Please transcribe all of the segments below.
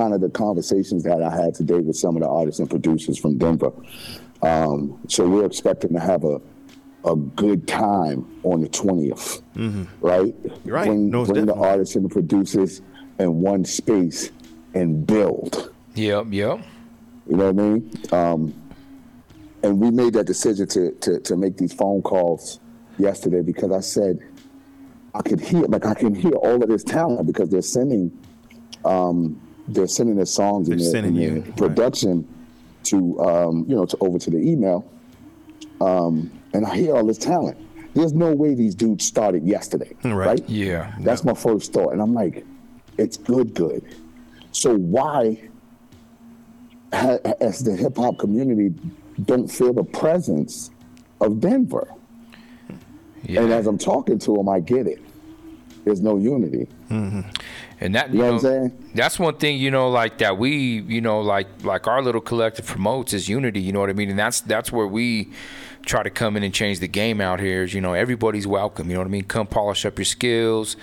kind of the conversations that I had today with some of the artists and producers from Denver. Um, so we're expecting to have a a good time on the 20th, right? You're right. Bring, No, bring the artists and the producers in one space and build. Yep, yep. You know what I mean? Um, and we made that decision to, to to make these phone calls yesterday because I said I could hear like I can hear all of this talent because they're sending um, they're sending their songs and They're their, sending and you, their right. production to um, you know to over to the email. Um, and I hear all this talent. There's no way these dudes started yesterday, Right. right? Yeah. That's my first thought. And I'm like, it's good, good. So why, ha- as the hip hop community, don't feel the presence of Denver? Yeah. And as I'm talking to them, I get it. There's no unity. And that You know what I'm saying? That's one thing you know, like that we, you know, like like our little collective promotes is unity. You know what I mean? And that's that's where we try to come in and change the game out here. Is you know everybody's welcome. You know what I mean? Come polish up your skills.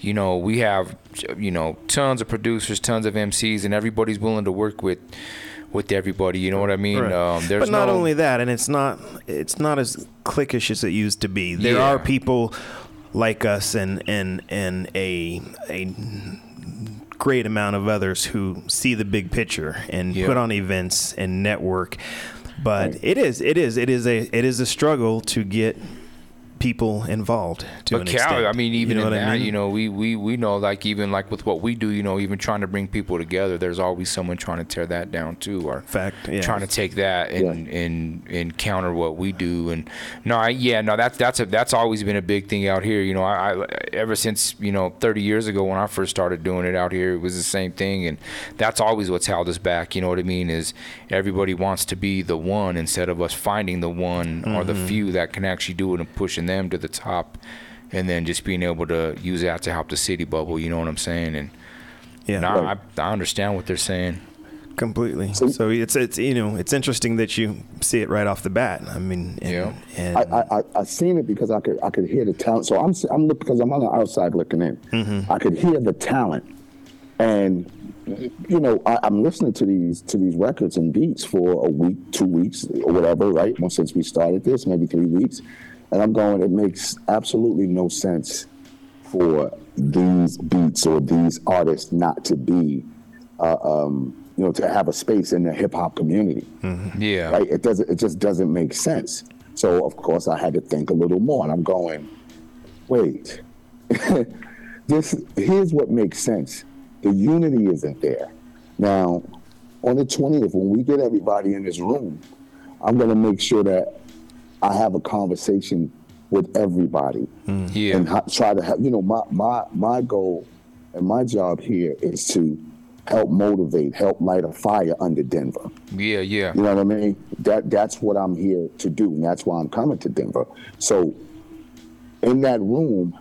You know we have you know tons of producers, tons of MCs, and everybody's willing to work with with everybody. You know what I mean? Right. Um, there's but not no, only that, and it's not it's not as cliquish as it used to be. There Yeah. are people like us and and and a a great amount of others who see the big picture and Yeah. put on events and network. But it is it is it is a it is a struggle to get people involved to But an Cal, extent. I mean, even you know in what that, I mean? you know, we, we we know like even like with what we do, you know, even trying to bring people together, there's always someone trying to tear that down too, or Fact, yeah. trying to take that and, and and counter what we do. And no, I, yeah, no, that's that's a that's always been a big thing out here. You know, I, I ever since you know 30 years ago when I first started doing it out here, it was the same thing, and that's always what's held us back. You know what I mean? Is everybody wants to be the one instead of us finding the one or Mm-hmm. the few that can actually do it and pushing them to the top and then just being able to use that to help the city bubble. You know what I'm saying? And yeah. no, I, I understand what they're saying. Completely. So, it's it's you know it's interesting that you see it right off the bat. I mean, and, Yeah. and I, I, I, I seen it because I could I could hear the talent. So I'm I'm look because I'm on the outside looking in. Mm-hmm. I could hear the talent, and you know I, I'm listening to these to these records and beats for a week, two weeks, or whatever. Right, well, since we started this, maybe three weeks, and I'm going. It makes absolutely no sense for these beats or these artists not to be, uh, um, you know, to have a space in the hip hop community Yeah. right? It doesn't. It just doesn't make sense. So of course I had to think a little more, and I'm going, wait, this here's what makes sense. The unity isn't there. Now, on the 20th, when we get everybody in this room, I'm gonna make sure that I have a conversation with everybody mm. Yeah. and ho- try to have, You know, my my my goal and my job here is to help motivate, help light a fire under Denver. Yeah. Yeah. You know what I mean? That that's what I'm here to do, and that's why I'm coming to Denver. So, in that room,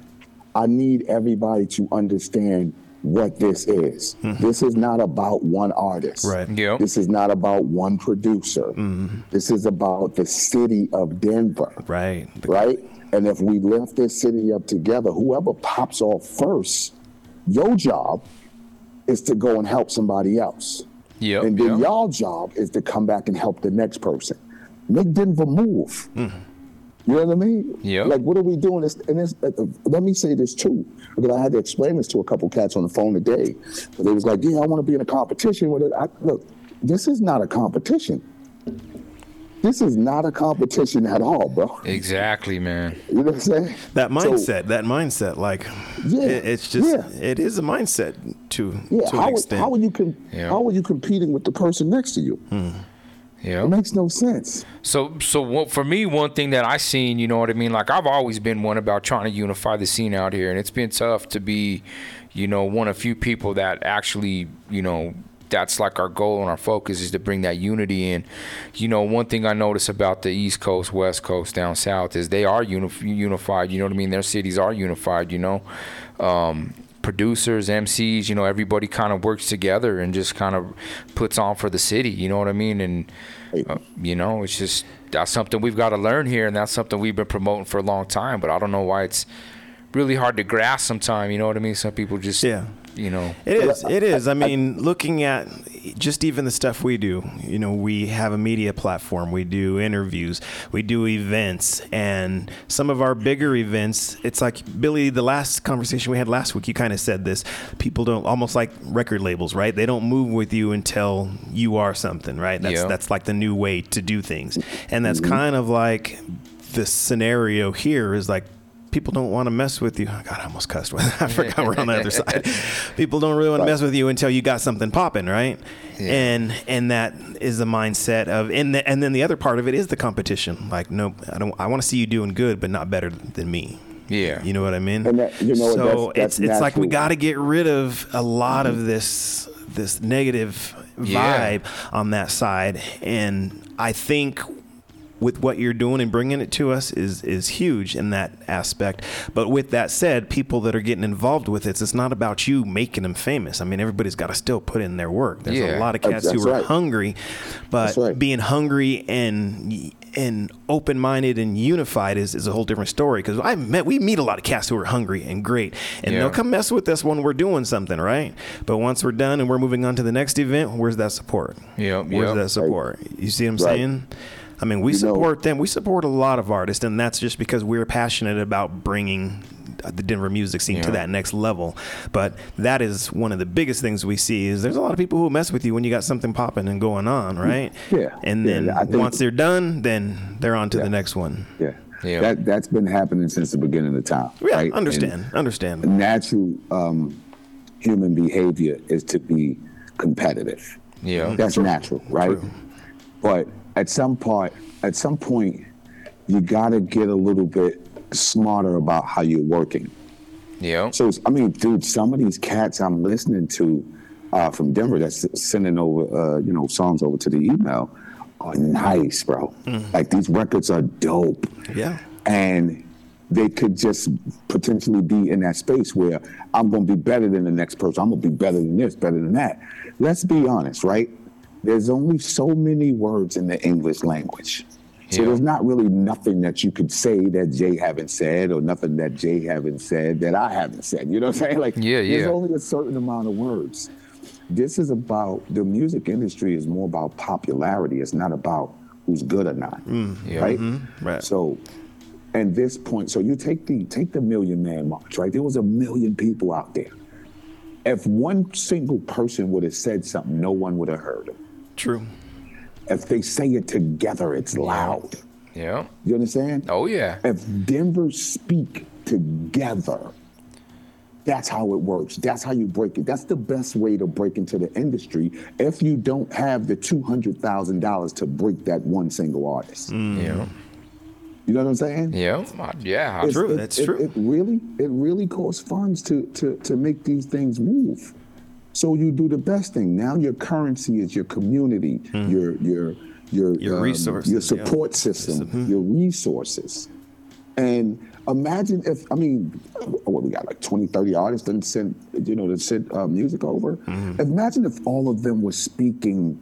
I need everybody to understand what this is. Mm-hmm. This is not about one artist. Right. Yep. This is not about one producer. Mm-hmm. This is about the city of Denver right. right? And if we lift this city up together, whoever pops off first, your job is to go and help somebody else. Yep. and then yep. y'all job is to come back and help the next person. Make Denver move. Mm-hmm. You know what I mean? Yeah. Like, what are we doing? This, and this, uh, uh, let me say this too, because I had to explain this to a couple cats on the phone today. But They was like, "Yeah, I want to be in a competition with it." I, look, this is not a competition. This is not a competition at all, bro. Exactly, man. You know what I'm saying? That So- mindset, that mindset, like Yeah, it- it's just yeah. it is a mindset to yeah. to How, are- extent. how are you com- Yeah. How are you competing with the person next to you? Yeah. It makes no sense. So, so what, for me, one thing that I seen, you know what I mean. Like I've always been one about trying to unify the scene out here, and it's been tough to be, you know, one of few people that actually, you know, that's like our goal and our focus is to bring that unity in. You know, one thing I notice about the East Coast, West Coast, down South is they are uni- unified. You know what I mean? Their cities are unified. You know. Um, producers, MCs, you know, everybody kind of works together and just kind of puts on for the city. You know what I mean? And uh, you know, it's just that's something we've got to learn here, and that's something we've been promoting for a long time. But I don't know why it's really hard to grasp sometimes. You know what I mean? Some people just Yeah. you know. It is. It is. I mean, looking at just even the stuff we do, you know, we have a media platform, we do interviews, we do events, and some of our bigger events, it's like Billy, the last conversation we had last week, you kind of said this. People don't almost like record labels, right? They don't move with you until you are something, right? That's Yeah. that's like the new way to do things. And that's mm-hmm. kind of like the scenario here is like people don't want to mess with you. Oh, God, I almost cussed. With that. I forgot we're on the other side. People don't really want to mess with you until you got something popping, right? Yeah. And and that is the mindset of and the, and then the other part of it is the competition. Like, no, I don't. I want to see you doing good, but not better than me. Yeah. You know what I mean? And that- you know, so that's- that's it's it's like we got to get rid of a lot of mm-hmm. this this negative Yeah. vibe on that side, and I think with what you're doing and bringing it to us is is huge in that aspect. But with that said, people that are getting involved with it, it's not about you making them famous. I mean, everybody's got to still put in their work. There's Yeah. a lot of That's- cats who are right. hungry, but right. being hungry and and open-minded and unified is, is a whole different story because I met we meet a lot of cats who are hungry and great and Yeah. they'll come mess with us when we're doing something right but once we're done and we're moving on to the next event where's that support Yep, where's yep. that support you see what I'm Right. saying I mean we You know- support them we support a lot of artists and that's just because we're passionate about bringing the Denver music scene to that next level but that is one of the biggest things we see is there's a lot of people who mess with you when you got something popping and going on right Yeah. and then I think- once they're done, then they're on to Yeah. the next one. Yeah. Yeah. That that's been happening since the beginning of time. Yeah, right? understand, understand. And natural um, human behavior is to be competitive. Yeah. That's natural, right? True. But at some point, at some point, you got to get a little bit smarter about how you're working. Yeah. So I mean, dude, some of these cats I'm listening to uh, from Denver that's sending over, uh, you know, songs over to the email are nice, bro. Like these records are dope. Yeah. And they could just potentially be in that space where I'm going to be better than the next person. I'm going to be better than this, better than that. Let's be honest, right? There's only so many words in the English language. So Yeah. there's not really nothing that you could say that Jay haven't said or nothing that Jay haven't said that I haven't said. You know what I'm saying? Like Yeah, there's only a certain amount of words. This is about the music industry is more about popularity. It's not about who's good or not. Mm, yeah. Right? Mm-hmm. Right. So and this point, so you take the take the million man march, right? There was a million people out there. If one single person would have said something, no one would have heard him. True. If they say it together, it's loud. Yeah. You understand? Oh yeah. If Denver speak together, that's how it works. That's how you break it. That's the best way to break into the industry if you don't have the $200,000 to break that one single artist. Mm. Yeah. You know what I'm saying? Yeah. Yeah. It's- True, it- that's it- true. It really, it really costs funds to, to, to make these things move. So you do the best thing. Now your currency is your community, your your your Hmm. Your um, resources, your yeah. support system, your resources. And imagine if I mean, what we got like 20, 30 artists that sent you know that sent uh, music over. Mm-hmm. Imagine if all of them were speaking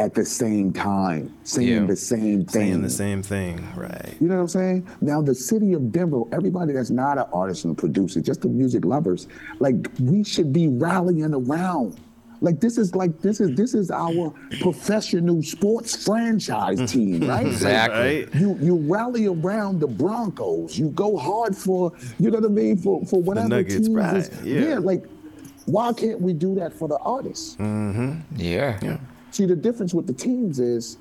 at the same time, saying Yeah. the same thing. Saying the same thing. Right. You know what I'm saying? Now the city of Denver, everybody that's not an artist and a producer, just the music lovers, like we should be rallying around. Like this is like this is this is our professional sports franchise team, right? Exactly. Right. You you rally around the Broncos. You go hard for you know what I mean for for whatever Nuggets, team right, is. yeah. like why can't we do that for the artists? Mm-hmm. Yeah. Yeah. See, the difference with the teams is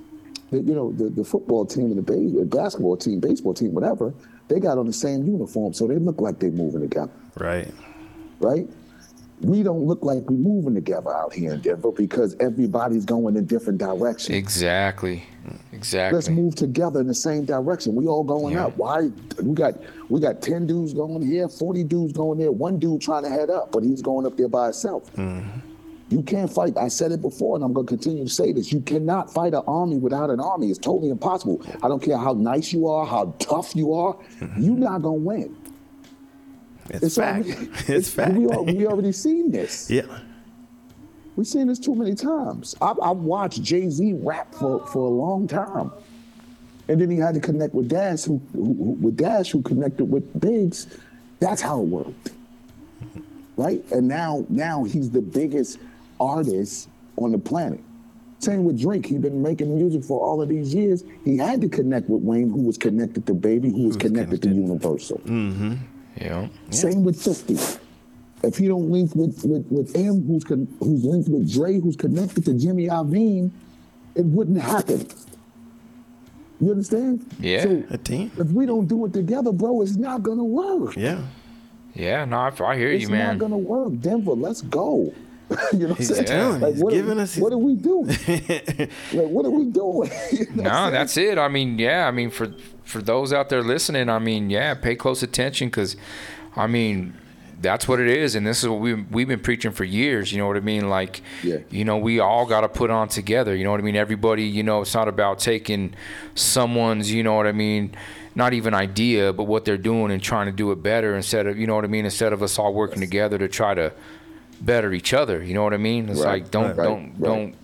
that, you know, the, the football team and the ba- uh, basketball team, baseball team, whatever, they got on the same uniform, so they look like they're moving together, Right. right? We don't look like we're moving together out here in Denver because everybody's going in different directions. Exactly. Exactly. Let's move together in the same direction. We all going Yeah. up. Why? We got we got ten dudes going here, forty dudes going there. One dude trying to head up, but he's going up there by himself. Mm-hmm. You can't fight. I said it before, and I'm going to continue to say this. You cannot fight an army without an army. It's totally impossible. I don't care how nice you are, how tough you are. Mm-hmm. You're not going to win. It's, fact. already- It's, fact. We, al- we already seen this. yeah. We've seen this too many times. I've, I've watched Jay Z rap for, for a long time, and then he had to connect with Dash, who, who who- with Dash, who connected with Biggs, That's how it worked. Mm-hmm. Right? And now now he's the biggest artist on the planet. Same with Drake. He's been making music for all of these years. He had to connect with Wayne, who was connected to Baby, who was connected, to Universal. Mhm. Yeah. Same with 50. If he don't link with with, with Em, who's con- who's linked with Dre, who's connected to Jimmy Iovine, it wouldn't happen. You understand? Yeah. So A team. if we don't do it together, bro, it's not gonna work. Yeah. Yeah. No, I, I hear It's you, man. It's not gonna work. Denver, let's go. you know what I'm He's telling you, he's what, giving are, us- what are we doing? like, what are we doing? You know No, that's it. I mean, yeah. I mean, for for those out there listening, I mean, yeah, pay close attention because, I mean, that's what it is, and this is what we we've been preaching for years. You know what I mean? Like, Yeah. you know, we all got to put on together. You know what I mean? Everybody, you know, it's not about taking someone's, you know what I mean. Not even idea, but what they're doing and trying to do it better instead of, you know what I mean. Instead of us all working together to try to better each other. You know what I mean? It's Right, like don't right, don't right. don't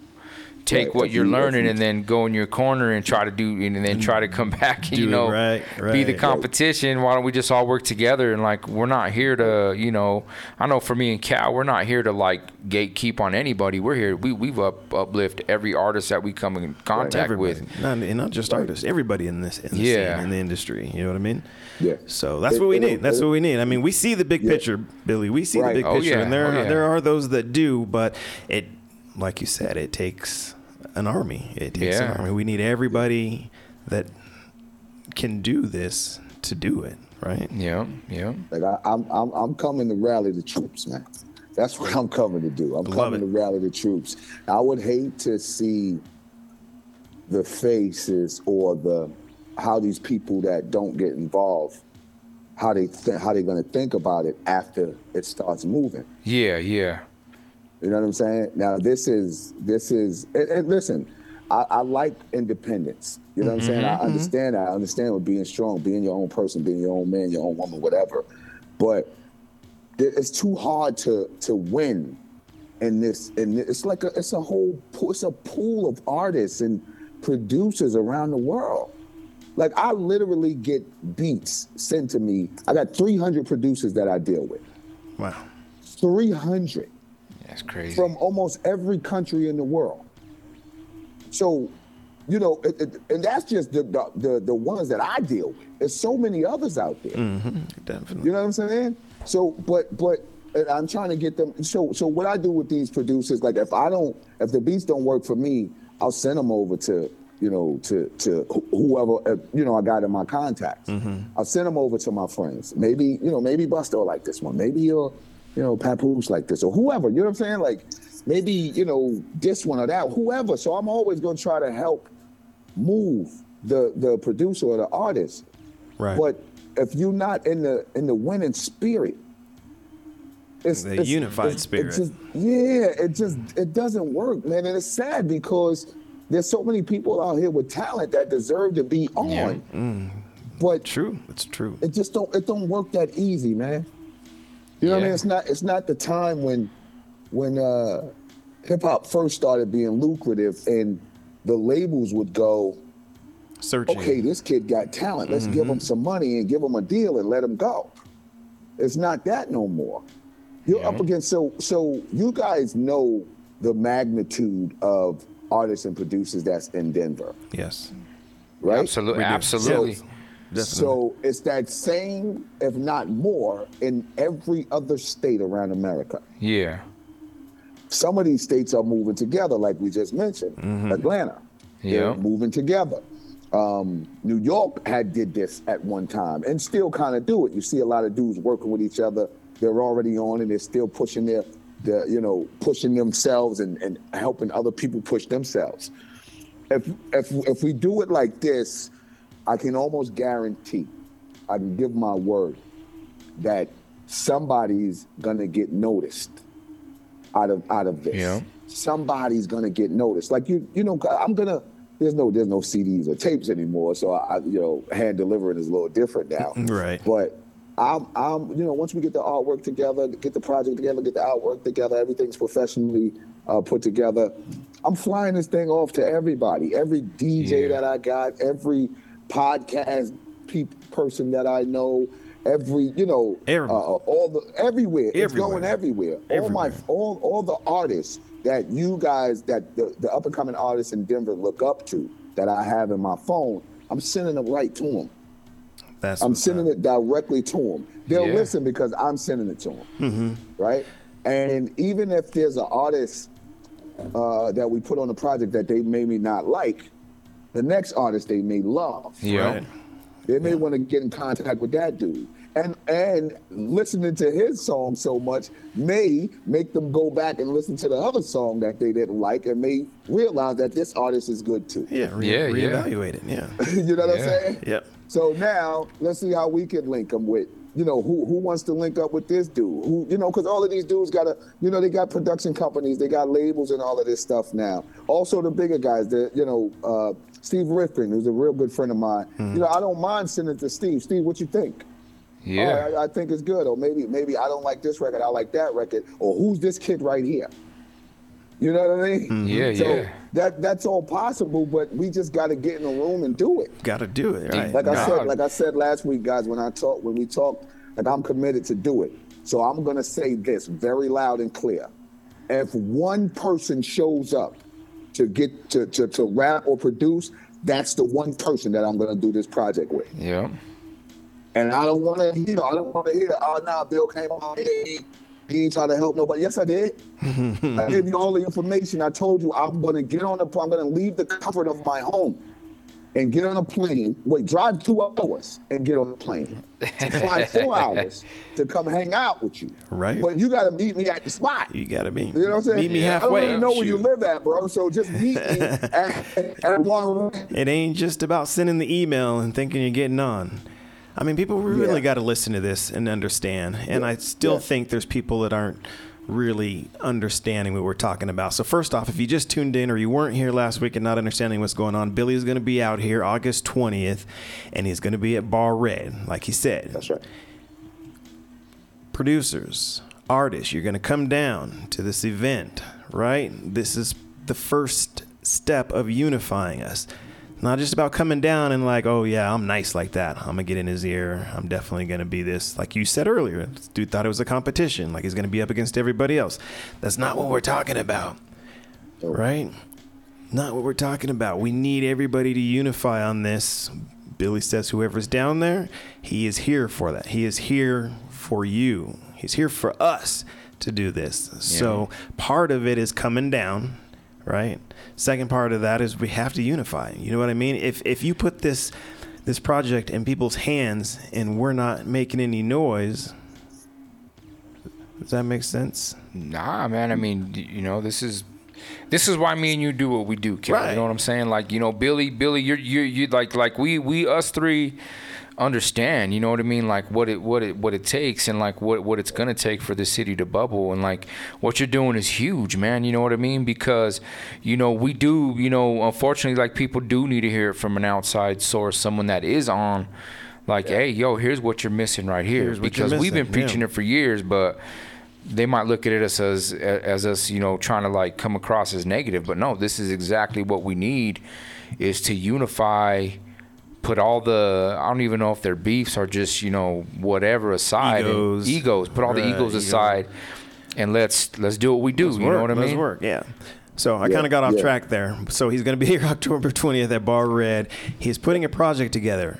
take Right, what you're learning and then go in your corner and try to do and then try to come back and you know right, be the competition why don't we just all work together and like we're not here to you know i know for me and cal we're not here to like gatekeep on anybody we're here we we've up uplift every artist that we come in contact Everybody. with Not, and not just artists. Everybody in this in the Yeah. scene, in the industry. You know what I mean? Yeah. So that's It- what we it'll- need. That's it'll- what we need. I mean, we see the big Yeah. picture, Billy. We see Right. the big Oh, picture, yeah. and there Oh, are, yeah. there are those that do, but it, like you said, it takes an army. It takes Yeah. an army. We need everybody that can do this to do it. Right? yeah yeah Like I, I'm, I'm, I'm coming to rally the troops, man. That's what I'm coming to do. I'm Love coming it. to rally the troops. I would hate to see the faces or the how these people that don't get involved, how they th- how they're gonna think about it after it starts moving. yeah yeah You know what I'm saying? Now this is this is and, and listen, I, I like independence. You know what I'm mm-hmm, saying? I mm-hmm. understand that. I understand with being strong, being your own person, being your own man, your own woman, whatever. But it's too hard to to win in this. And it's like a it's a whole it's a pool of artists and producers around the world. Like I literally get beats sent to me. I got 300 producers that I deal with. Wow. 300 that's crazy from almost every country in the world. So, you know, it, it, and that's just the, the the the ones that I deal with. There's so many others out there. Definitely. You know what I'm saying? So, but but and I'm trying to get them. So so what I do with these producers, like if I don't, if the beats don't work for me, I'll send them over to you know to to whoever uh, you know I got in my contacts. I'll send them over to my friends. Maybe you know maybe Busta like this one. Maybe he'll you know Papoose like this or whoever. You know what I'm saying? Like maybe you know this one or that whoever. So I'm always gonna try to help move the the producer or the artist. Right. But if you're not in the in the winning spirit, it's The it's- unified it's- it spirit. just- yeah, it just it doesn't work, man, and it's sad because there's so many people out here with talent that deserve to be on, Yeah. but True. It's true. it just don't it don't work that easy, man. You know what I mean? It's not it's not the time when when uh hip hop first started being lucrative and the labels would go, Searching. okay, this kid got talent. Let's give him some money and give him a deal and let him go. It's not that no more. You're Yeah. up against so so you guys know the magnitude of artists and producers that's in Denver, Yes. right? absolutely absolutely So- Definitely. So it's that same, if not more, in every other state around America. yeah Some of these states are moving together, like we just mentioned. Atlanta, Yeah. moving together. Um, New York had did this at one time and still kind of do it. You see a lot of dudes working with each other. They're already on and they're still pushing their, their you know, pushing themselves and, and helping other people push themselves. If if if we do it like this, I can almost guarantee, I can give my word that somebody's gonna get noticed out of out of this. Yeah. Somebody's gonna get noticed. Like you, you know, I'm gonna. There's no there's no CDs or tapes anymore, so I, you know, hand delivering is a little different now. Right. But I'm, I'm, you know, once we get the artwork together, get the project together, get the artwork together, everything's professionally uh, put together. I'm flying this thing off to everybody, every DJ Yeah. that I got, every podcast pe- person that I know, every you know Every- uh, all the everywhere. It's going everywhere. All my all all the artists that you guys that the, the up and coming artists in Denver look up to that I have in my phone. I'm sending them right to them. That's I'm sending up. it directly to them. They'll Yeah. listen because I'm sending it to them. Mm-hmm. Right? And even if there's an artist uh, that we put on a project that they maybe not like, the next artist they may love. Yeah. Right. They may want to get in contact with that dude. And and listening to his song so much may make them go back and listen to the other song that they didn't like and may realize that this artist is good too. Yeah, re- Yeah, yeah. reevaluate it. Yeah. you know what I'm saying? Yep. So now let's see how we can link them with, you know, who who wants to link up with this dude? Who, you know, because all of these dudes got to, you know, they got production companies, they got labels and all of this stuff now. Also the bigger guys, the you know, uh, Steve Rifkin, who's a real good friend of mine. You know, I don't mind sending it to Steve. Steve, what you think? Yeah. Oh, I, I think it's good. Or maybe maybe I don't like this record, I like that record. Or who's this kid right here? You know what I mean? Yeah, so yeah. That that's all possible, but we just got to get in the room and do it. Got to do it. Right. Like I said, like I said last week, guys, when I talked, when we talked, like I'm committed to do it. So I'm gonna say this very loud and clear. If one person shows up to get to, to, to rap or produce, that's the one person that I'm gonna do this project with. Yeah. And I don't wanna hear, I don't wanna hear, oh nah, Bill came on, he ain't trying to help nobody. Yes, I did. I gave you all the information. I told you I'm gonna get on the I'm gonna leave the comfort of my home and get on a plane. Wait, drive two hours and get on a plane. To fly four hours to come hang out with you. Right. But you gotta meet me at the spot. You got to be. You know what I'm saying? Meet me halfway. I don't even know where you Shoot. live at, bro. So just meet me at, at one. It ain't just about sending the email and thinking you're getting on. I mean, people really Yeah. got to listen to this and understand. And I still Yeah. think there's people that aren't really understanding what we're talking about. So first off, if you just tuned in or you weren't here last week and not understanding what's going on, Billy is going to be out here August 20th, and he's going to be at Bar Red, like he said. That's right. producers, artists, you're going to come down to this event, right? This is the first step of unifying us. Not just about coming down and like, oh yeah, I'm nice like that. I'm gonna get in his ear. I'm definitely gonna be this. Like you said earlier, this dude thought it was a competition. Like he's gonna be up against everybody else. That's not what we're talking about, right? Not what we're talking about. We need everybody to unify on this. Billy says whoever's down there, he is here for that. He is here for you. He's here for us to do this. So part of it is coming down, right? Second part of that is we have to unify. You know what I mean? If if you put this this project in people's hands and we're not making any noise, does that make sense? Nah, man. I mean, you know, this is this is why me and you do what we do, Cally. Right. You know what I'm saying? Like, you know, Billy, Billy, you're you you like like we we us three understand. You know what I mean? Like what it what it what it takes and like what what it's gonna take for the city to bubble and like what you're doing is huge, man. You know what I mean? Because you know we do. You know, unfortunately, like people do need to hear it from an outside source, someone that is on. Like, hey, yo, here's what you're missing right here. Here's because we've been missing, yeah. preaching it for years, but they might look at us as as us, you know, trying to like come across as negative. But no, this is exactly what we need is to unify, put all the I don't even know if they're beefs are just you know whatever aside, and- Egos. egos, put all the Right, egos egos. aside, and let's let's do what we do. Let's you work, know what I let's work, yeah. So I Yeah, kind of got off yeah. track there. So he's going to be here October 20th at Bar Red. He's putting a project together,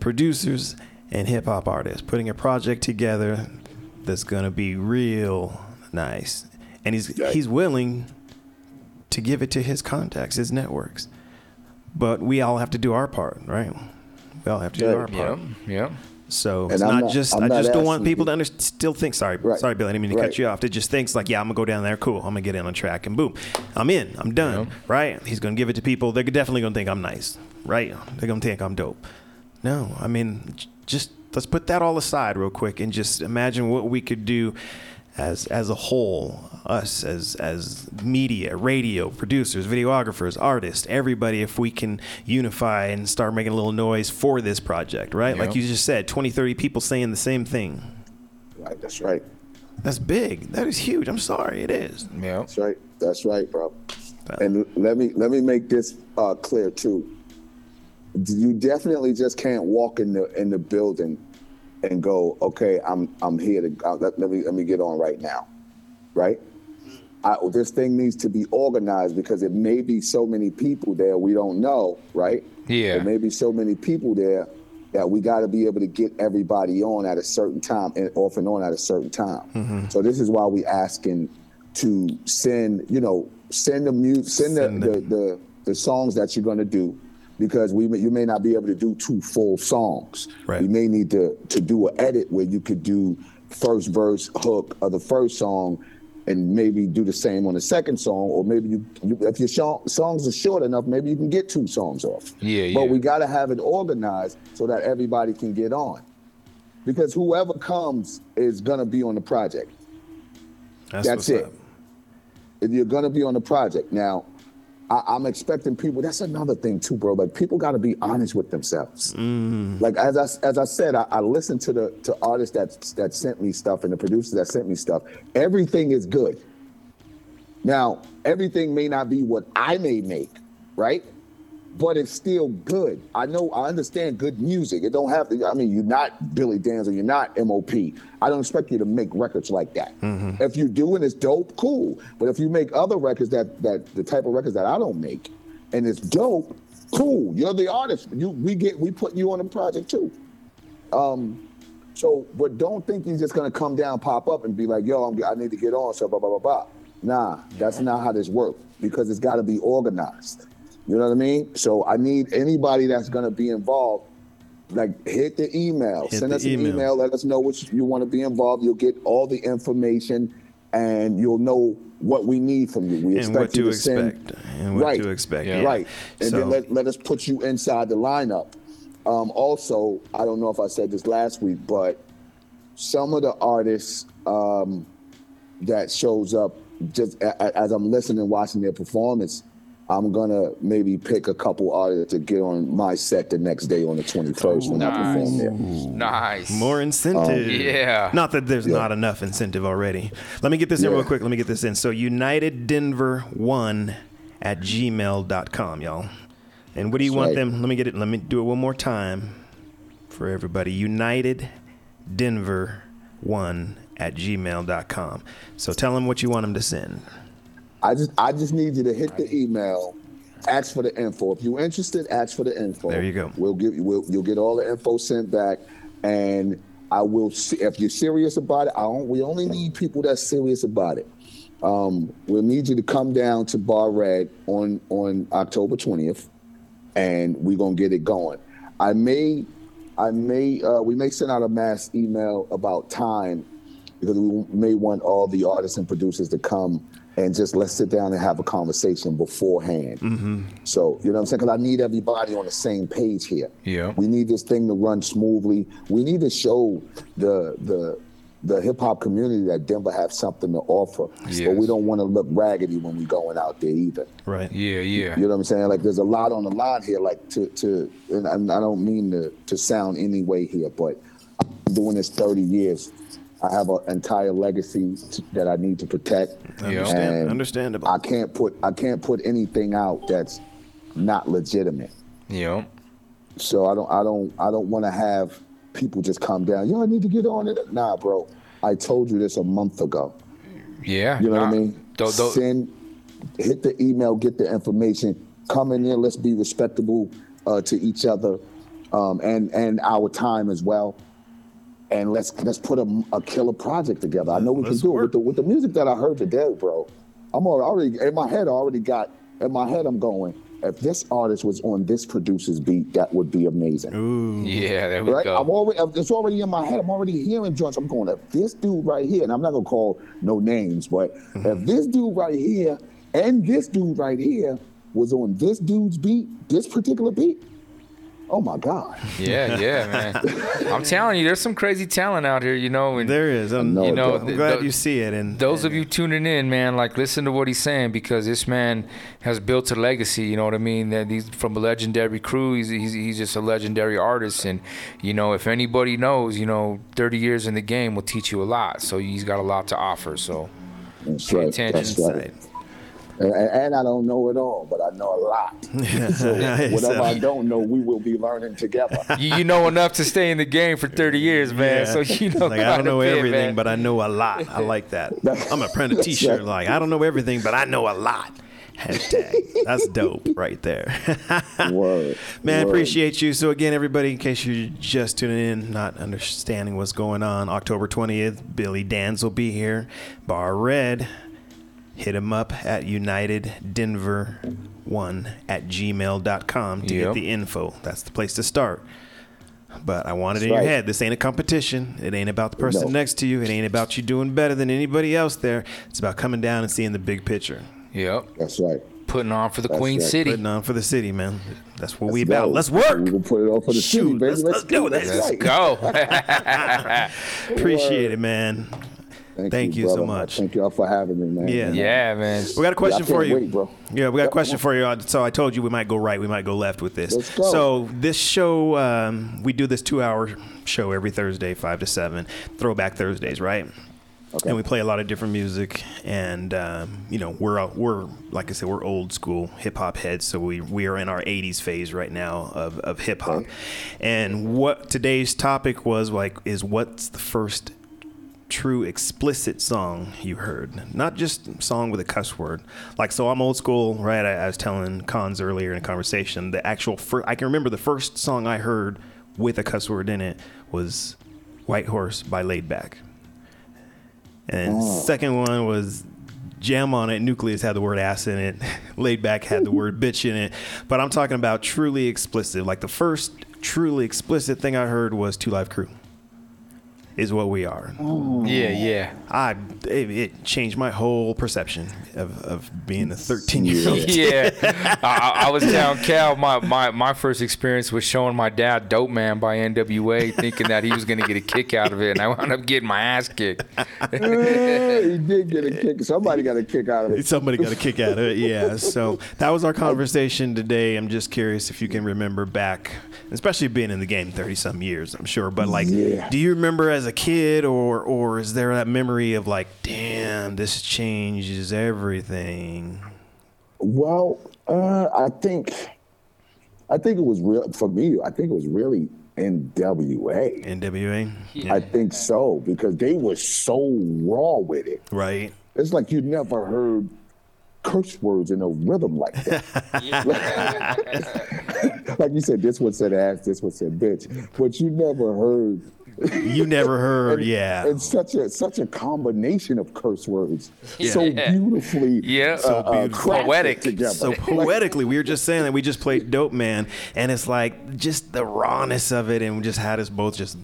producers and hip hop artists, putting a project together that's going to be real nice. And he's Right. he's willing to give it to his contacts, his networks. But we all have to do our part, right? We all have to do our part. Yeah, yeah. So And it's I'm not, not- just. I'm I just don't want people you- to under, still think. Sorry, Right. sorry, Bill. I didn't mean to Right. cut you off. It just thinks like, yeah, I'm gonna go down there. Cool. I'm gonna get in on track, and boom, I'm in. I'm done. Right? He's gonna give it to people. They're definitely gonna think I'm nice. Right? They're gonna think I'm dope. No, I mean, just let's put that all aside real quick and just imagine what we could do as as a whole us as as media radio producers videographers artists everybody if we can unify and start making a little noise for this project right like you just said 20 30 people saying the same thing Right. That's right. that's big that is huge i'm sorry it is Yeah. That's right. That's right, bro. And let me let me make this uh, clear too. You definitely just can't walk in the in the building and go, okay, I'm I'm here to uh, let, let me let me get on right now, right? I, this thing needs to be organized because it may be so many people there we don't know, right? Yeah. There may be so many people there that we got to be able to get everybody on at a certain time and off and on at a certain time. So this is why we asking to send, you know, send the music, send, Send the, the- the, the the songs that you're going to do because we may- you may not be able to do two full songs. Right. We may need to to do an edit where you could do first verse hook of the first song and maybe do the same on the second song or maybe you, you if your sho- songs are short enough maybe you can get two songs off Yeah, but yeah. we got to have it organized so that everybody can get on because whoever comes is to be on the project That's, That's it. up. if you're gonna be on the project. Now, I, I'm expecting people. That's another thing too, bro. Like people got to be honest with themselves. Mm. Like as I as I said, I, I listened to the to artists that that sent me stuff and the producers that sent me stuff. Everything is good. Now, everything may not be what I may make, right? But it's still good. I know, I understand good music. It don't have to, I mean, you're not Billy Danze, you're not MOP. I don't expect you to make records like that. If you do and it's dope, cool. But if you make other records that, that the type of records that I don't make and it's dope, cool. You're the artist. You we get we put you on the project too. Um, so, but don't think you're just gonna come down, pop up, and be like, "Yo, I'm, I need to get on." So, blah blah blah blah. Nah, that's not how this works because it's got to be organized. You know what I mean? So, I need anybody that's gonna be involved. Like, hit the email, Hit send the us an email. email, let us know what you want to be involved. You'll get all the information, and you'll know what we need from you. We And expect what you to to send expect. And what right, to expect. Yeah. yeah. right, and So- then let, let us put you inside the lineup. Um, also, I don't know if I said this last week, but some of the artists um, that shows up just a, a- as I'm listening, watching their performance, I'm gonna maybe pick a couple artists to get on my set the next day on the 21st when I perform there. Nice. More incentive. Um, yeah. Not that there's Yeah. not enough incentive already. Let me get this in real quick. Let me get this in. So United Denver one at gmail.com, y'all. And what do you That's want right. them? Let me get it. Let me do it one more time for everybody. United Denver one at gmail.com. So tell them what you want them to send. I just I just need you to hit the email, ask for the info. If you're interested, ask for the info. There you go. We'll give you we'll, you'll get all the info sent back, and I will see if you're serious about it. I don't, we only need people that's serious about it. Um, we'll need you to come down to Bar Red on on October 20th, and we're gonna get it going. I may I may uh, we may send out a mass email about time because we may want all the artists and producers to come and just let's sit down and have a conversation beforehand. Mm-hmm. So you know what I'm saying? Because I need everybody on the same page here. Yeah. We need this thing to run smoothly. We need to show the the the hip hop community that Denver have something to offer. But we don't want to look raggedy when we going out there either. Right. Yeah, yeah. You know what I'm saying? Like there's a lot on the line here. Like to to, and I I don't mean to to sound any way here, but I'm doing this 30 years. I have an entire legacy t- that I need to protect. Understand- and understandable. I can't put I can't put anything out that's not legitimate. Yeah. So I don't I don't I don't want to have people just come down. Yo, I need to get on it. Nah, bro. I told you this a month ago. Yeah. You know what I Nah. mean? Tho- tho- Send, hit the email, get the information, come in here. Let's be respectable uh, to each other, um, and and our time as well. And let's let's put a, a killer project together. I know we Let's can do work. it with the with the music that I heard today, bro. I'm already in my head. I already got in my head. I'm going. If this artist was on this producer's beat, that would be amazing. Ooh. Yeah, there we Right? go. I'm already it's already in my head. I'm already hearing joints. I'm going, if this dude right here, and I'm not gonna call no names, but mm-hmm. if this dude right here and this dude right here was on this dude's beat, this particular beat, oh my God. Yeah, yeah, man. I'm telling you, there's some crazy talent out here, you know. And There is. Um, I'm, you it, know, bro. I'm glad th- you see it. And those of you tuning in, man, like listen to what he's saying because this man has built a legacy. You know what I mean? That he's from a legendary crew. He's he's, he's just a legendary artist, and you know, if anybody knows, you know, 30 years in the game will teach you a lot. So he's got a lot to offer. So That's Pay right. attention. That's right. Insight. And, and I don't know it all, but I know a lot. so whatever I don't know, we will be learning together. You, you know enough to stay in the game for 30 years, man. Yeah. So you know. like I don't know bit, everything, man. but I know a lot. I like that. I'm gonna print a That's T-shirt right. like I don't know everything, but I know a lot. Hashtag. That's dope right there. Word. Man, Word. appreciate you. So again, everybody, in case you're just tuning in, not understanding what's going on, October 20th, Billy Danze will be here. Bar Red. Hit him up at United Denver one at gmail.com to Yep. get the info. That's the place to start. But I want it That's in your right. head. This ain't a competition. It ain't about the person No. next to you. It ain't about you doing better than anybody else there. It's about coming down and seeing the big picture. Yep. That's right. Putting on for the That's Queen right. City. Putting on for the city, man. That's what we Let's about. go. Let's work. We will put it on for the city, Shoot, baby. let's- Let's, let's do do it. this. Let's right. go. Appreciate it, man. Thank, Thank you so much. Thank y'all for having me, man. Yeah. yeah, man. We got a question I for can't you. wait, bro. Yeah, we got a question for you. So I told you we might go right, we might go left with this. Let's go. So this show, um, we do this two-hour show every Thursday, five to seven, Throwback Thursdays, right? Okay. And we play a lot of different music, and um, you know we're we're like I said we're old school hip hop heads, so we we are in our '80s phase right now of, of hip hop. Okay. And what today's topic was like is what's the first true explicit song you heard, not just song with a cuss word. Like, so I'm old school, right? I, I was telling Konz earlier in a conversation, the actual first, I can remember the first song I heard with a cuss word in it was White Horse by Laid Back. And Oh. second one was Jam on it. Newcleus had the word ass in it. Laid back had the word bitch in it. But I'm talking about truly explicit. Like the first truly explicit thing I heard was Two Live Crew. Is what we are. Oh. Yeah, yeah. I it, it changed my whole perception of, of being a 13 year old. yeah, I, I was down Cal my, my, my first experience was showing my dad "Dope Man" by N.W.A. thinking that he was going to get a kick out of it, and I wound up getting my ass kicked. He did get a kick. Somebody got a kick out of it. Somebody got a kick out of it, yeah. So that was our conversation today. I'm just curious if you can remember back, especially being in the game 30 some years, I'm sure. But like, Yeah. do you remember as a kid, or or is there that memory of like, damn, this changes everything? Well, uh, I think, I think it was real for me. I think it was really NWA. NWA, I think so because they were so raw with it. right? It's like you never heard curse words in a rhythm like that. like you said, this one said ass, this one said bitch, but you never heard. You never heard, yeah. And such a such a combination of curse words, so beautifully, Yeah. uh, So uh, beautiful. crafted Poetic. together. So poetically, we were just saying that we just played Dope Man, and it's like just the rawness of it, and we just had us both just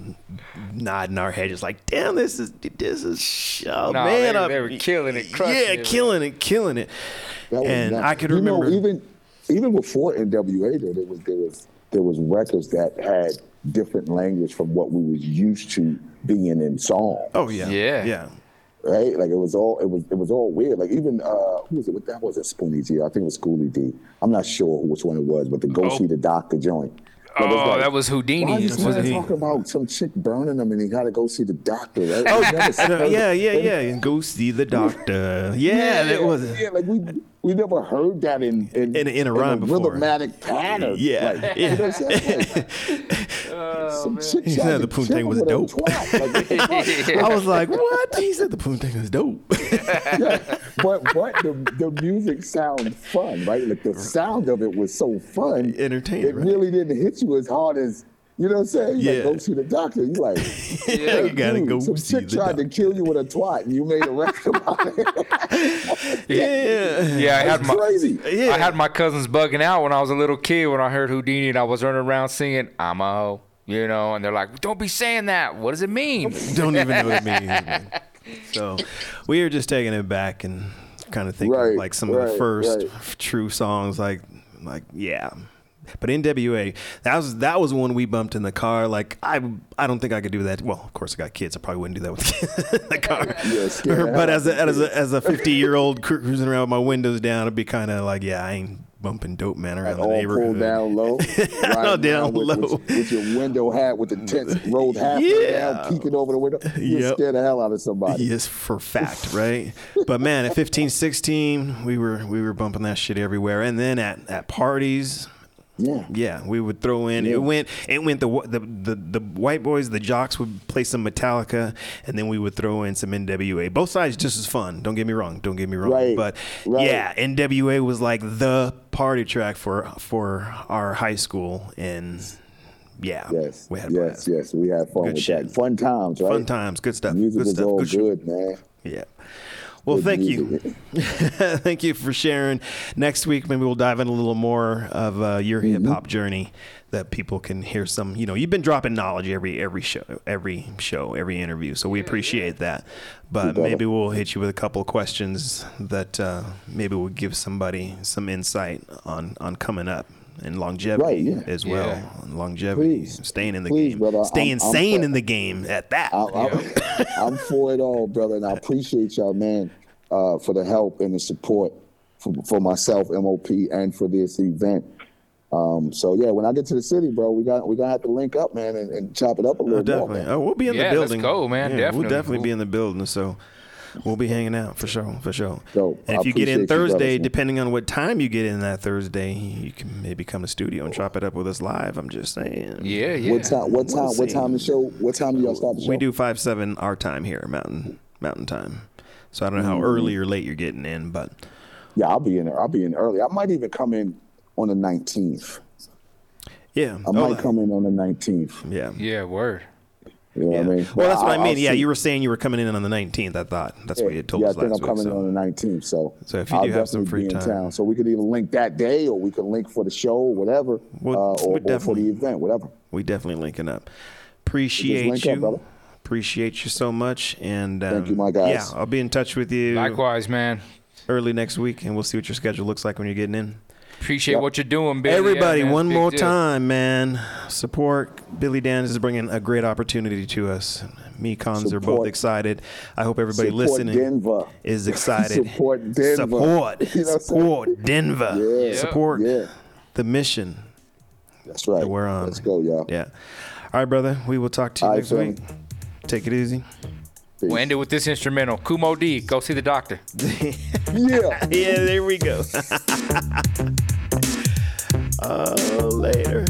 nodding our head, just like, damn, this is this is oh, Nah, man, they- I'm- they were killing it, crushing yeah, it, killing it, killing it. And nuts. I could You remember, know, even even before NWA, though, there was there was there was records that had different language from what we was used to being in song. oh yeah, Yeah. yeah. right? Like it was all it was it was all weird. Like even uh who was it? What that was it? Spoonie D. I think it was Schoolly D. I'm not sure who which one it was, but the Go Oh. See the Doctor joint. Like, Oh, like, that was Whodini. Why is That's this man he- talking about some chick burning him and he got to go see the doctor? Right? Oh, I never Uh, yeah, yeah, yeah. And go see the doctor. Yeah, that was it. Yeah, like we we never heard that in in, In a- in a rhyme before. rhythmatic pattern. Yeah, like, yeah. You know what I'm saying? Like, some oh, chick He said the to Poontang was dope. Like, what the fuck? I was like, what? He said the Poontang was dope. yeah, but but the, the music sounds fun, right? Like the sound of it was so fun, Entertaining, It right? really didn't hit you as hard as you know what I'm saying. You Yeah. like, go see the doctor. You like, Yeah, you gotta dude, go Some see chick the tried doctor. to kill you with a twat, and you made a record about it. Yeah. Yeah, I had my crazy. Yeah. I had my cousins bugging out when I was a little kid when I heard Whodini and I was running around singing "I'm a hoe," you know, and they're like, "Don't be saying that. What does it mean?" don't even know what it means. man. So we were just taking it back and kind of thinking Right, like some of the first right. true songs, like like yeah. But NWA, that was that was one we bumped in the car. Like I I don't think I could do that. Well, of course I got kids. I probably wouldn't do that with kids in the car. Yeah, but as a as a as a 50 year old cruising around with my windows down, it'd be kind of like yeah, I ain't bumping dope man around the oh, all neighborhood. pulled down low, down around with, low. With, with your window hat with the tent rolled halfway Yeah. down, peeking over the window. You Yep. scare the hell out of somebody. Yes, for fact, right? but man, at 15, 16, we were we were bumping that shit everywhere, and then at, at parties, Yeah. yeah, we would throw in. Yeah. It went it went the, the the the white boys, the jocks would play some Metallica, and then we would throw in some NWA. Both sides just as fun. Don't get me wrong. Don't get me wrong. Right, But right. yeah, NWA was like the party track for for our high school, and yeah, Yes. we had yes. blast. Yes. We had fun Good with shit. that. Fun times, right? Fun times, good stuff. Music good was stuff. all good good, man. Yeah. Well, thank you. thank you for sharing. Next week, maybe we'll dive in a little more of uh, your Mm-hmm. hip hop journey that people can hear some. You know, you've been dropping knowledge every every show, every show, every interview. So we appreciate that. But maybe we'll hit you with a couple of questions that uh, maybe will give somebody some insight on on coming up. And longevity Right, yeah. as well. Yeah. And longevity, Please. staying in the Please, game, brother. staying I'm- I'm sane for- in the game. At that, I'm, I'm, I'm for it all, brother, and I appreciate y'all, man, uh, for the help and the support for, for myself, MOP, and for this event. Um, so yeah, when I get to the city, bro, we got we gonna have to link up, man, and, and chop it up a little Oh, definitely. more. Man. Oh, we'll be in Yeah, the let's building. go, man. Yeah, Definitely. We'll definitely be We'll- in the building. So we'll be hanging out for sure, for sure. Dope. And I if you get in Thursday, brothers, depending on what time you get in that Thursday, you can maybe come to studio and chop it up with us live. I'm just saying. Yeah, yeah. What time? What time? We'll what time the show? What time do y'all start the show? We do five seven our time here, Mountain Mountain Time. So I don't know Mm-hmm. how early or late you're getting in, but Yeah, I'll be in there. I'll be in early. I might even come in on the 19th. yeah. I might come in on the 19th. Yeah. Yeah, word. You know Yeah. what I mean? Well, that's what I I'll- mean. I'll yeah, see. you were saying you were coming in on the 19th. I thought that's what you had told yeah, us I think last I'm coming week. in on the 19th. So, So if you I'll do have some free in time. town. So we could even link that day, or we could link for the show, or whatever, We'll- uh, or, we'll or for the event, whatever. We definitely linking up. Appreciate you. up, brother. Appreciate you so much. And um, Thank you, my guys. Yeah, I'll be in touch with you Likewise, man. early next week, and we'll see what your schedule looks like when you're getting in. Appreciate Yep. what you're doing, Billy. Everybody, Yeah, one more deal. time, man. Support Billy Danze is bringing a great opportunity to us. Me, Konz are both excited. I hope everybody Support listening Denver. is excited. Support Denver. Support, You know what I'm saying? support Denver. Yeah. Support Yeah, the mission that's right. that we're on. Let's go, y'all. Yeah. All right, brother. We will talk to you All right, next family. week. Take it easy. Peace. We'll end it with this instrumental. Kool Moe Dee, go see the doctor. Yeah. Yeah, there we go. Oh, later.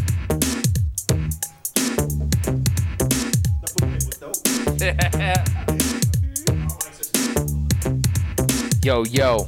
Yo, yo.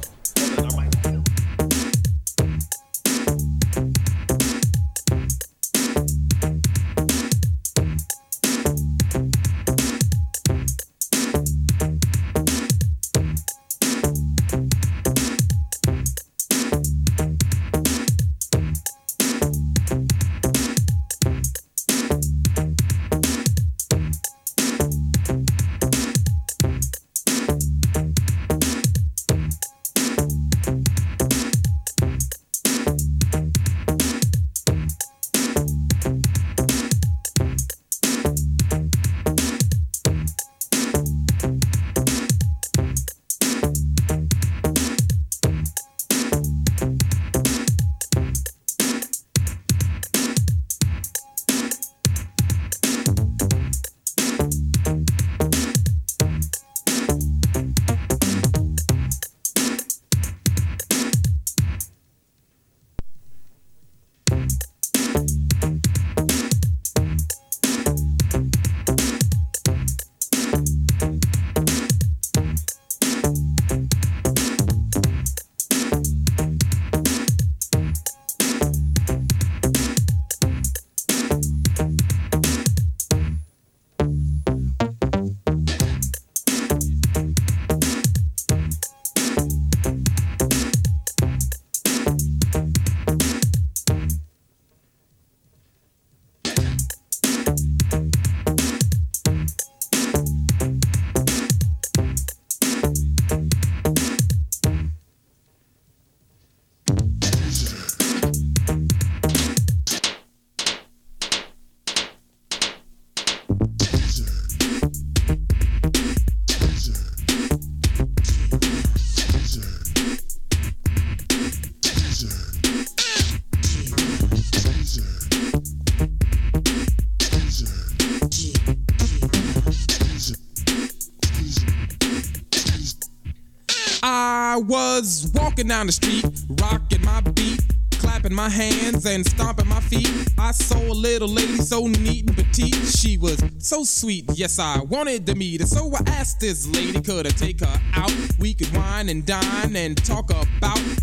Walking down the street, rocking my beat clapping my hands and stomping my feet. I saw a little lady so neat and petite. She was so sweet, yes, I wanted to meet her. So I asked this lady, could I take her out? We could wine and dine and talk about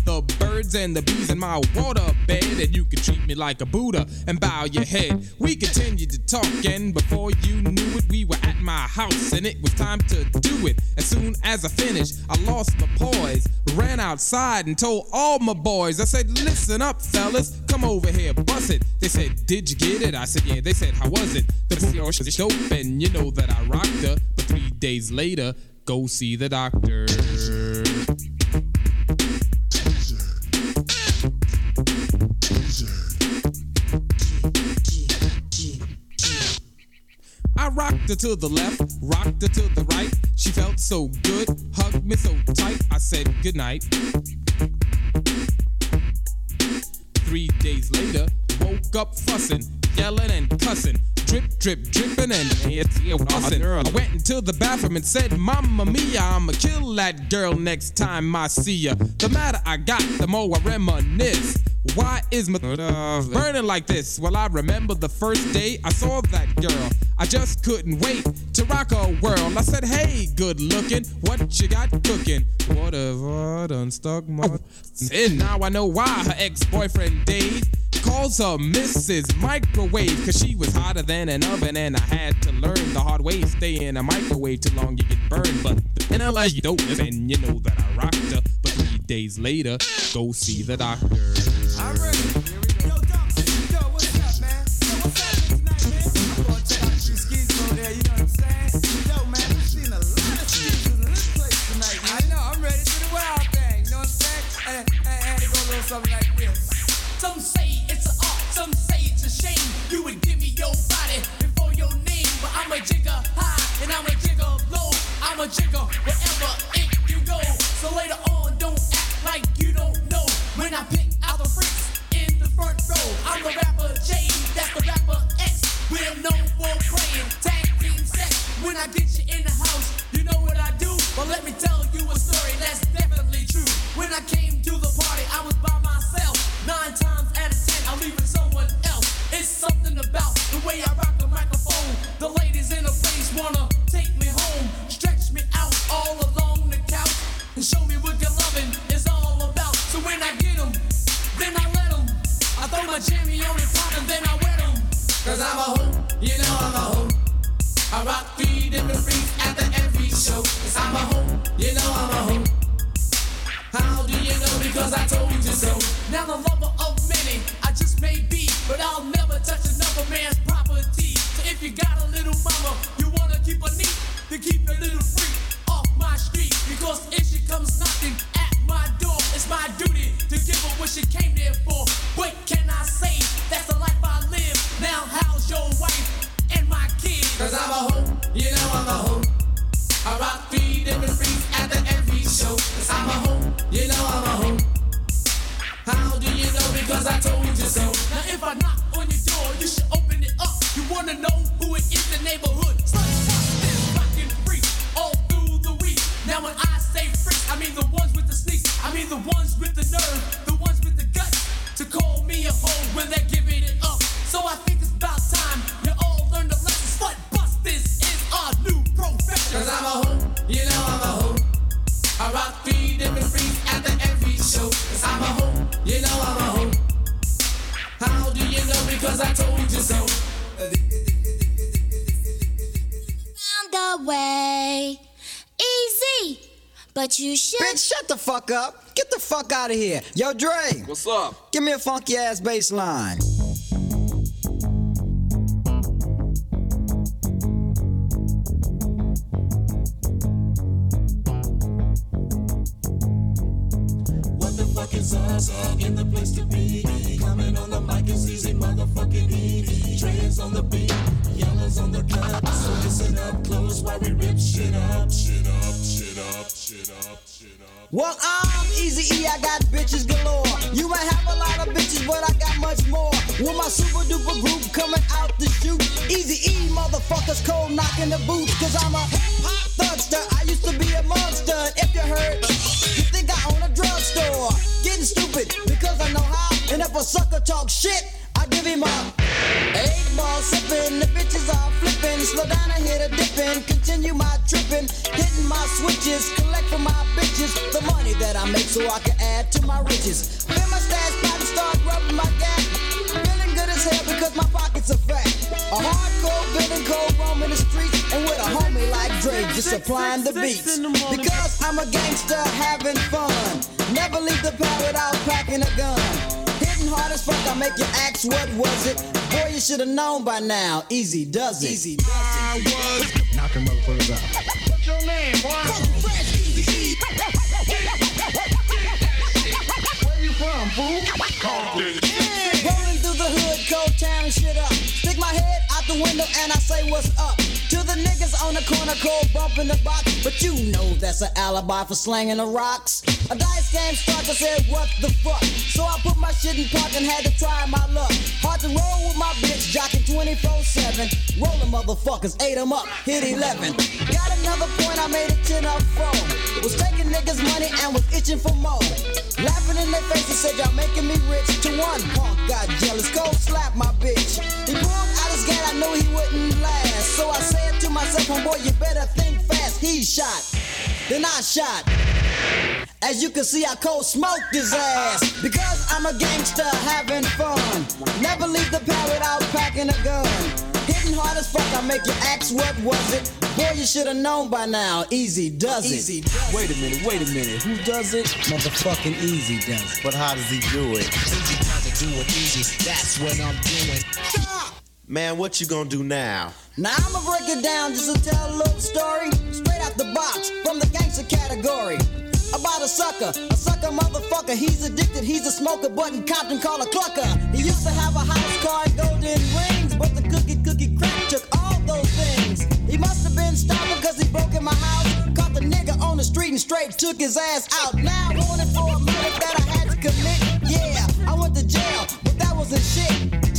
the birds and the bees in my water bed. And you could treat me like a Buddha and bow your head. We continued to talk, and before you knew it, we were at my house and it was time to do it. As soon as I finished, I lost my poise, ran outside and told all my boys, I said, listen up fellas? Come over here, bust it. They said, Did you get it? I said, Yeah. They said, How was it? The pussy was dope, and you know that I rocked her. But three days later, go see the doctor. Rocked her to the left, rocked her to the right. She felt so good, hugged me so tight. I said goodnight. Three days later, woke up fussing, yelling and cussing. Drip, drip, dripping and it's fussing. I went into the bathroom and said, Mamma mia, I'ma kill that girl next time I see ya. The madder I got, the more I reminisce. Why is my burning like this? Well, I remember the first day I saw that girl. I just couldn't wait to rock her world. I said, Hey, good looking, what you got cooking? what Whatever, done stuck my. And now I know why her ex boyfriend Dave calls her Mrs. Microwave, cause she was hotter than an oven, and I had to learn the hard way. Stay in a microwave too long, you get burned. But in LA, you don't, and you know that I rocked her. But three days later, go see the doctor. Some say it's art, some say it's a shame. You would give me your body before your name, but I'm a jigger high and I'm a jigger low. I'm a jigger jammy on the top and then I wet them. Cause I'm a hoe, you know I'm a hoe. I rock three different freaks after every show. Cause I'm a hoe, you know I'm a hoe. How do you know? Because I told you so. Now the lover of many, I just may be, but I'll never touch another man's property. So if you got a little mama, you wanna keep her neat, then keep a little freak off my street. Because if she comes knocking at my door, it's my duty to give her what she came there for. What can I say? That's the life I live. Now how's your wife and my kids? Cause I'm a hoe, you know I'm a hoe. I rock three different freaks after every show. Cause I'm a hoe, you know I'm a hoe. How do you know? Because I told you so. Now if I knock on your door, you should open it up. You wanna know who it is in the neighborhood? Sluts, this rockin' freak all through the week. Now when I say freak, I mean the the sneaks. I mean the ones with the nerve, the ones with the guts to call me a hoe when they're giving it up. So I think it's about time you all learn the lesson. Slut bust this is our new profession. Cause I'm a hoe, you know I'm a hoe. I rock three different freaks after every show. Cause I'm a hoe, you know I'm a hoe. How do you know? Because I told you so. On the way. Easy. But you should. Bitch, shut the fuck up. Get the fuck out of here. Yo, Dre. What's up? Give me a funky ass bass line. What the fuck is up? In the place to be. Coming on the mic is easy, motherfucking E. Dre is on the beat, Yella's on the cut. So listen up close while we rip shit up. Shit up, shit Well, I'm Easy E, I got bitches galore. You might have a lot of bitches, but I got much more. With my super duper group coming out the shoot. Easy E, motherfuckers cold knocking the boots. Cause I'm a hip hop thugster. I used to be a monster. And if you heard, you think I own a drugstore. getting stupid because I know how. And if a sucker talk shit, I give him up. Eight ball sipping, the bitches are flipping. Slow down, I hit a dipping. Continue my tripping, my switches. Collect for my bitches the money that I make so I can add to my riches. Fill my stash pot and start rubbing my gap. Feeling good as hell because my pockets are fat. A hardcore villain, cold roaming the streets, and with a homie like Dre just supplying the beats. Because I'm a gangster having fun. Never leave the pad without packing a gun. Hitting hard as fuck, I make you ask what was it. Boy, you should have known by now. Easy does it. Easy does it. I was Knocking motherfuckers out. What's your? Where you from, fool? Rolling through the hood, cold town shit up. My head out the window and I say what's up. To the niggas on the corner, cold bumping the box. But you know that's an alibi for slanging the rocks. A dice game starts, I said, what the fuck? So I put my shit in park and had to try my luck. Hard to roll with my bitch, jocking 24-7. Rolling motherfuckers, ate 'em up, hit 11. Got another point, I made it 10 up phone. Was taking niggas' money and was itching for more. Laughing in their faces, said y'all making me rich. To one punk got jealous, cold slap my bitch. He pulled out his gun, I knew he wouldn't last. So I said to myself, homeboy, you better think fast. He shot, then I shot. As you can see, I cold smoked his ass. Because I'm a gangster having fun. Never leave the pad without packing a gun. Hitting hard as fuck, I make you ask what was it. Boy, you should have known by now. Easy does it. Easy does Wait a minute, wait a minute. Who does it? Motherfucking Easy does it. But how does he do it? Easy does it, do it easy. That's what I'm doing. Man, what you gonna do now? Now I'ma break it down just to tell a little story straight out the box from the gangster category. About a sucker, a sucker motherfucker. He's addicted, he's a smoker, but in Compton call a clucker. He used to have a house car and golden rings, but the cookie cookie crack took all those things. He must have been stopping cause he broke in my house. Caught the nigga on the street and straight took his ass out. Now wanted for a minute that I had to commit. Yeah, I went to jail, but that wasn't shit.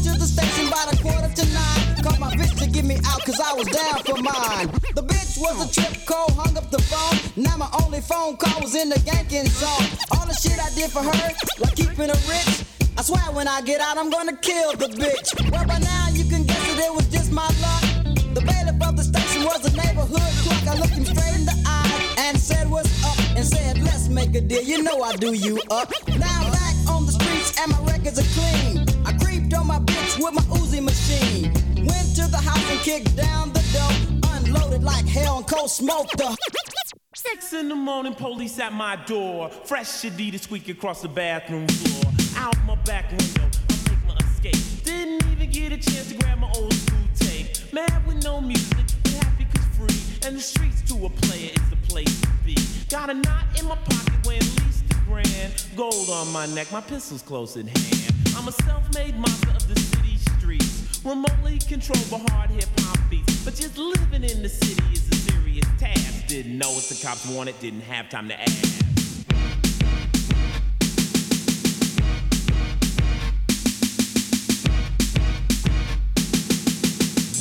To the station by the quarter to nine. Called my bitch to get me out cause I was down for mine. The bitch was a trip cold, hung up the phone. Now my only phone call was in the yanking song. All the shit I did for her, like keeping her rich. I swear when I get out, I'm gonna kill the bitch. Well, by now you can guess that it was just my luck. The bailiff of the station was a neighborhood clerk. I looked him straight in the eye and said, What's up? And said, Let's make a deal. You know I do you up. Now I'm back on the streets and my records are clean. My bitch with my Uzi machine. Went to the house and kicked down the door. Unloaded like hell and cold smoked the. Six in the morning, police at my door. Fresh Adidas squeak across the bathroom floor. Out my back window, I make my escape. Didn't even get a chance to grab my old school tape. Mad with no music, but happy cause free. And the streets to a player is the place to be. Got a knot in my pocket at least grand. Gold on my neck, my pistol's close at hand. I'm a self-made monster of the city streets. Remotely controlled by hard hip hop beats. But just living in the city is a serious task. Didn't know what the cops wanted, didn't have time to ask.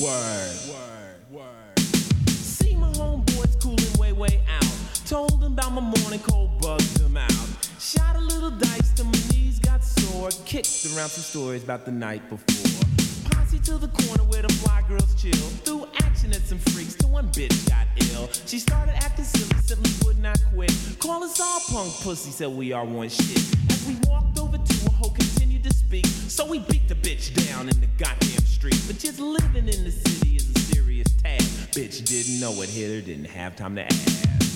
Word. Word. Word. See my homeboys cooling way, way out. Told them about my morning cold, bugged got. Kicked around some stories about the night before. Posse to the corner where the fly girls chill. Threw action at some freaks till one bitch got ill. She started acting silly, simply would not quit. Call us all punk pussy, said we are one shit. As we walked over to her, hoe continued to speak. So we beat the bitch down in the goddamn street. But just living in the city is a serious task. Bitch didn't know it, hit her, didn't have time to ask.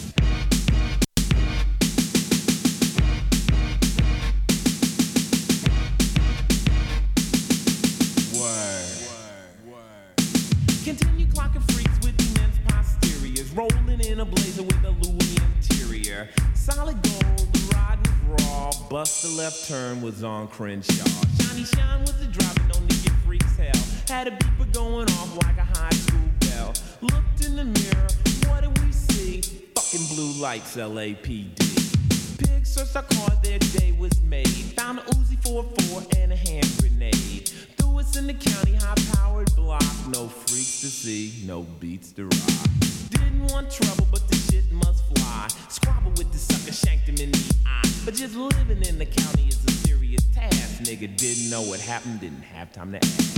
Bust the left turn was on Crenshaw. Shiny shine was the driver, no get freaks hell. Had a beeper going off like a high school bell. Looked in the mirror, what did we see? Fucking blue lights, LAPD. Pigs searched our car, their day was made. Found a Uzi 44 and a hand grenade. Threw us in the county high powered block. No freaks to see, no beats to rock. Did didn't want trouble, but the shit must fly. Squabble with the sucker, shanked him in the eye. But just living in the county is a serious task. Nigga didn't know what happened, didn't have time to ask.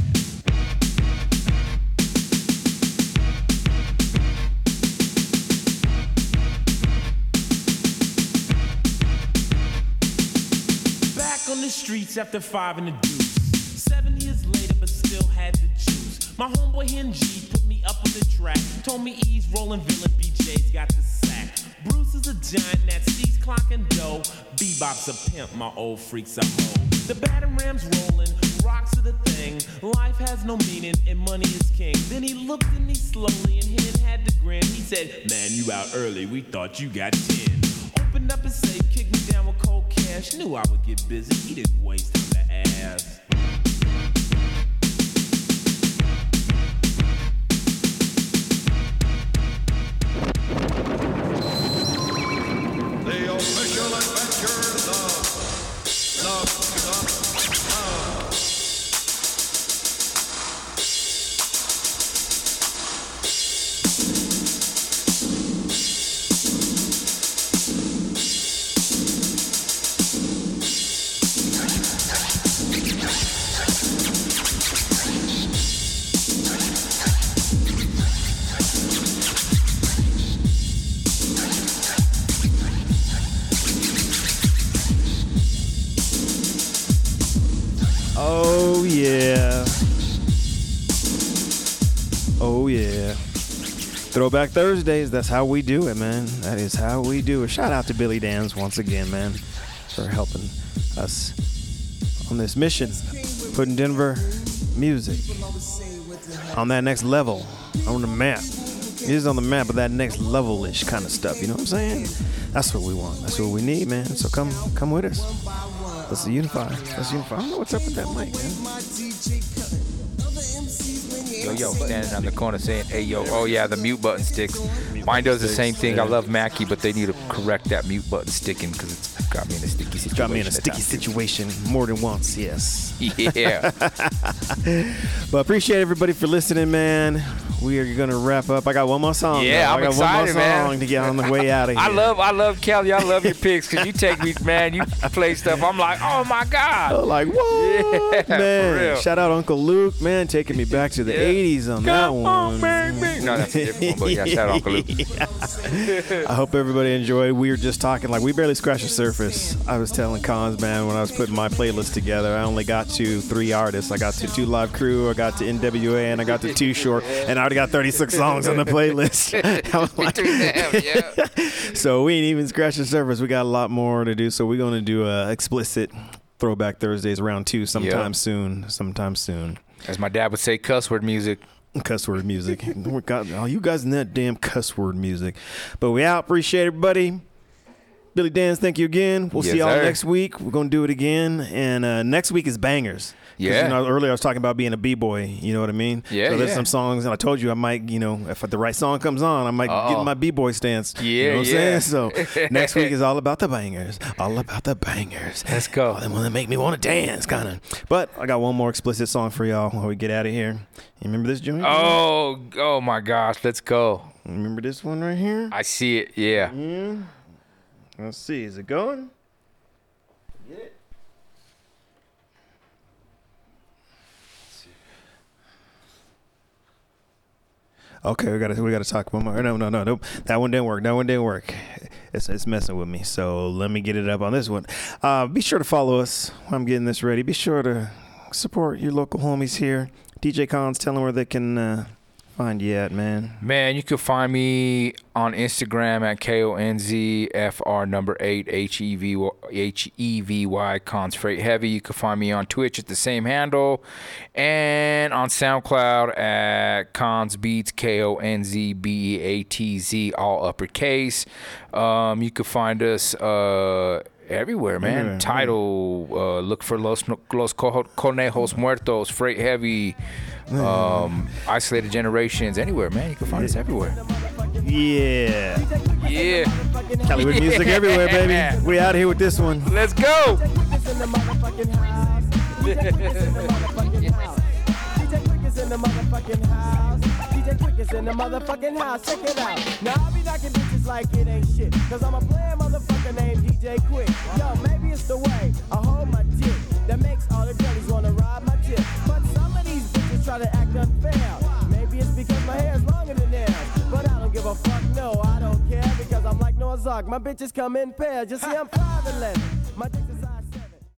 Back on the streets after five in the deuce. Seven years later, but still had the juice. My homeboy Hen G put me up on the track. Told me E's rolling villain, BJ's got the. Bruce is a giant that sees clock and dough. Bebop's a pimp, my old freak's a hoe. The batter ram's rolling, rocks are the thing. Life has no meaning and money is king. Then he looked at me slowly and Hen had to grin. He said, Man, you out early, we thought you got 10. Opened up his safe, kicked me down with cold cash. Knew I would get busy, he didn't waste time to ask. Throwback Thursdays, that's how we do it, man. That is how we do it. Shout out to Billy Danze once again, man, for helping us on this mission, putting Denver music on that next level, on the map. It is on the map, but that next level-ish kind of stuff. You know what I'm saying? That's what we want. That's what we need, man. So come, come with us. Let's unify. Let's unify. I don't know what's up with that mic, man. Yo, yo, standing on the corner saying, hey, yo, oh yeah, the mute button sticks. Mine does the same thing. I love Mackie, but they need to correct that mute button sticking because it's got me in a sticky situation. Got me in a sticky situation more than once, yes. Yeah. But appreciate everybody for listening, man. We are gonna wrap up. I got one more song. Yeah, though. I'm I got excited, one more song man. to get on the way out of here. I love, I love Cally. I love your picks because you take me, man. You play stuff. I'm like, oh my god. Oh, like what, Yeah, for man? real. Shout out Uncle Luke, man, taking me back to the Yeah. '80s on that one. on, baby. No, that's a different one, but yeah, shout out Uncle Luke. I hope everybody enjoyed. We were just talking like we barely scratched the surface. I was telling Konz man when I was putting my playlist together, I only got to three artists. I got to 2 Live Crew, I got to NWA, and I got to Too Short, and I already got 36 songs on the playlist. Like- yeah. so we ain't even scratched the surface. We got a lot more to do. So we're gonna do a explicit Throwback Thursdays round two sometime Yep. soon. Sometime soon. As my dad would say, cuss word music. Cuss word music. we got all you guys in that damn cuss word music. But we out. Appreciate everybody. Billy Danze, thank you again. We'll Yes, see y'all sir. next week. We're gonna do it again, and uh, next week is bangers. Yeah. You know, earlier I was talking about being a b boy. You know what I mean? Yeah, So there's yeah. some songs, and I told you I might, you know, if the right song comes on, I might get Uh-oh. in my b boy stance. you Yeah, know what I'm yeah. saying? So next week is all about the bangers. All about the bangers. Let's go. All them that make me want to dance, kind of. But I got one more explicit song for y'all while we get out of here. You remember this joint? Oh, oh my gosh, let's go. Remember this one right here? I see it. Yeah. Yeah. Let's see. Is it going? Okay, we gotta we gotta talk one more. No, no, no, nope. That one didn't work. That one didn't work. It's it's messing with me. So let me get it up on this one. Uh, be sure to follow us I'm getting this ready. Be sure to support your local homies here. DJ Konz, tell them where they can uh, find you at, man. Man, you can find me on Instagram at KONZFR number eight H E V H E V Y Konz Freight Heavy. You can find me on Twitch at the same handle and on SoundCloud at Konz Beats K O N Z B E A T Z all uppercase. Um, you can find us uh, everywhere, man. Everywhere, Title uh, look for Los Los Co- Conejos Muertos Freight Heavy. Um, isolated generations anywhere, man. You can find us everywhere. Yeah. Yeah. Callywood music everywhere, baby. We out here with this one. Let's go. DJ Quik is in the motherfucking house. Check it out. Now I be knocking bitches like it ain't shit. Cause I'm a player motherfucker named DJ Quik. Yo, maybe it's the way I hold my dick that makes all the girlies wanna ride my dick. But some of these bitches try to act unfair. Maybe it's because my hair is longer than theirs. But I don't give a fuck, no, I don't care. Because I'm like Noah's Ark, my bitches come in pairs. Just see, I'm 5'11.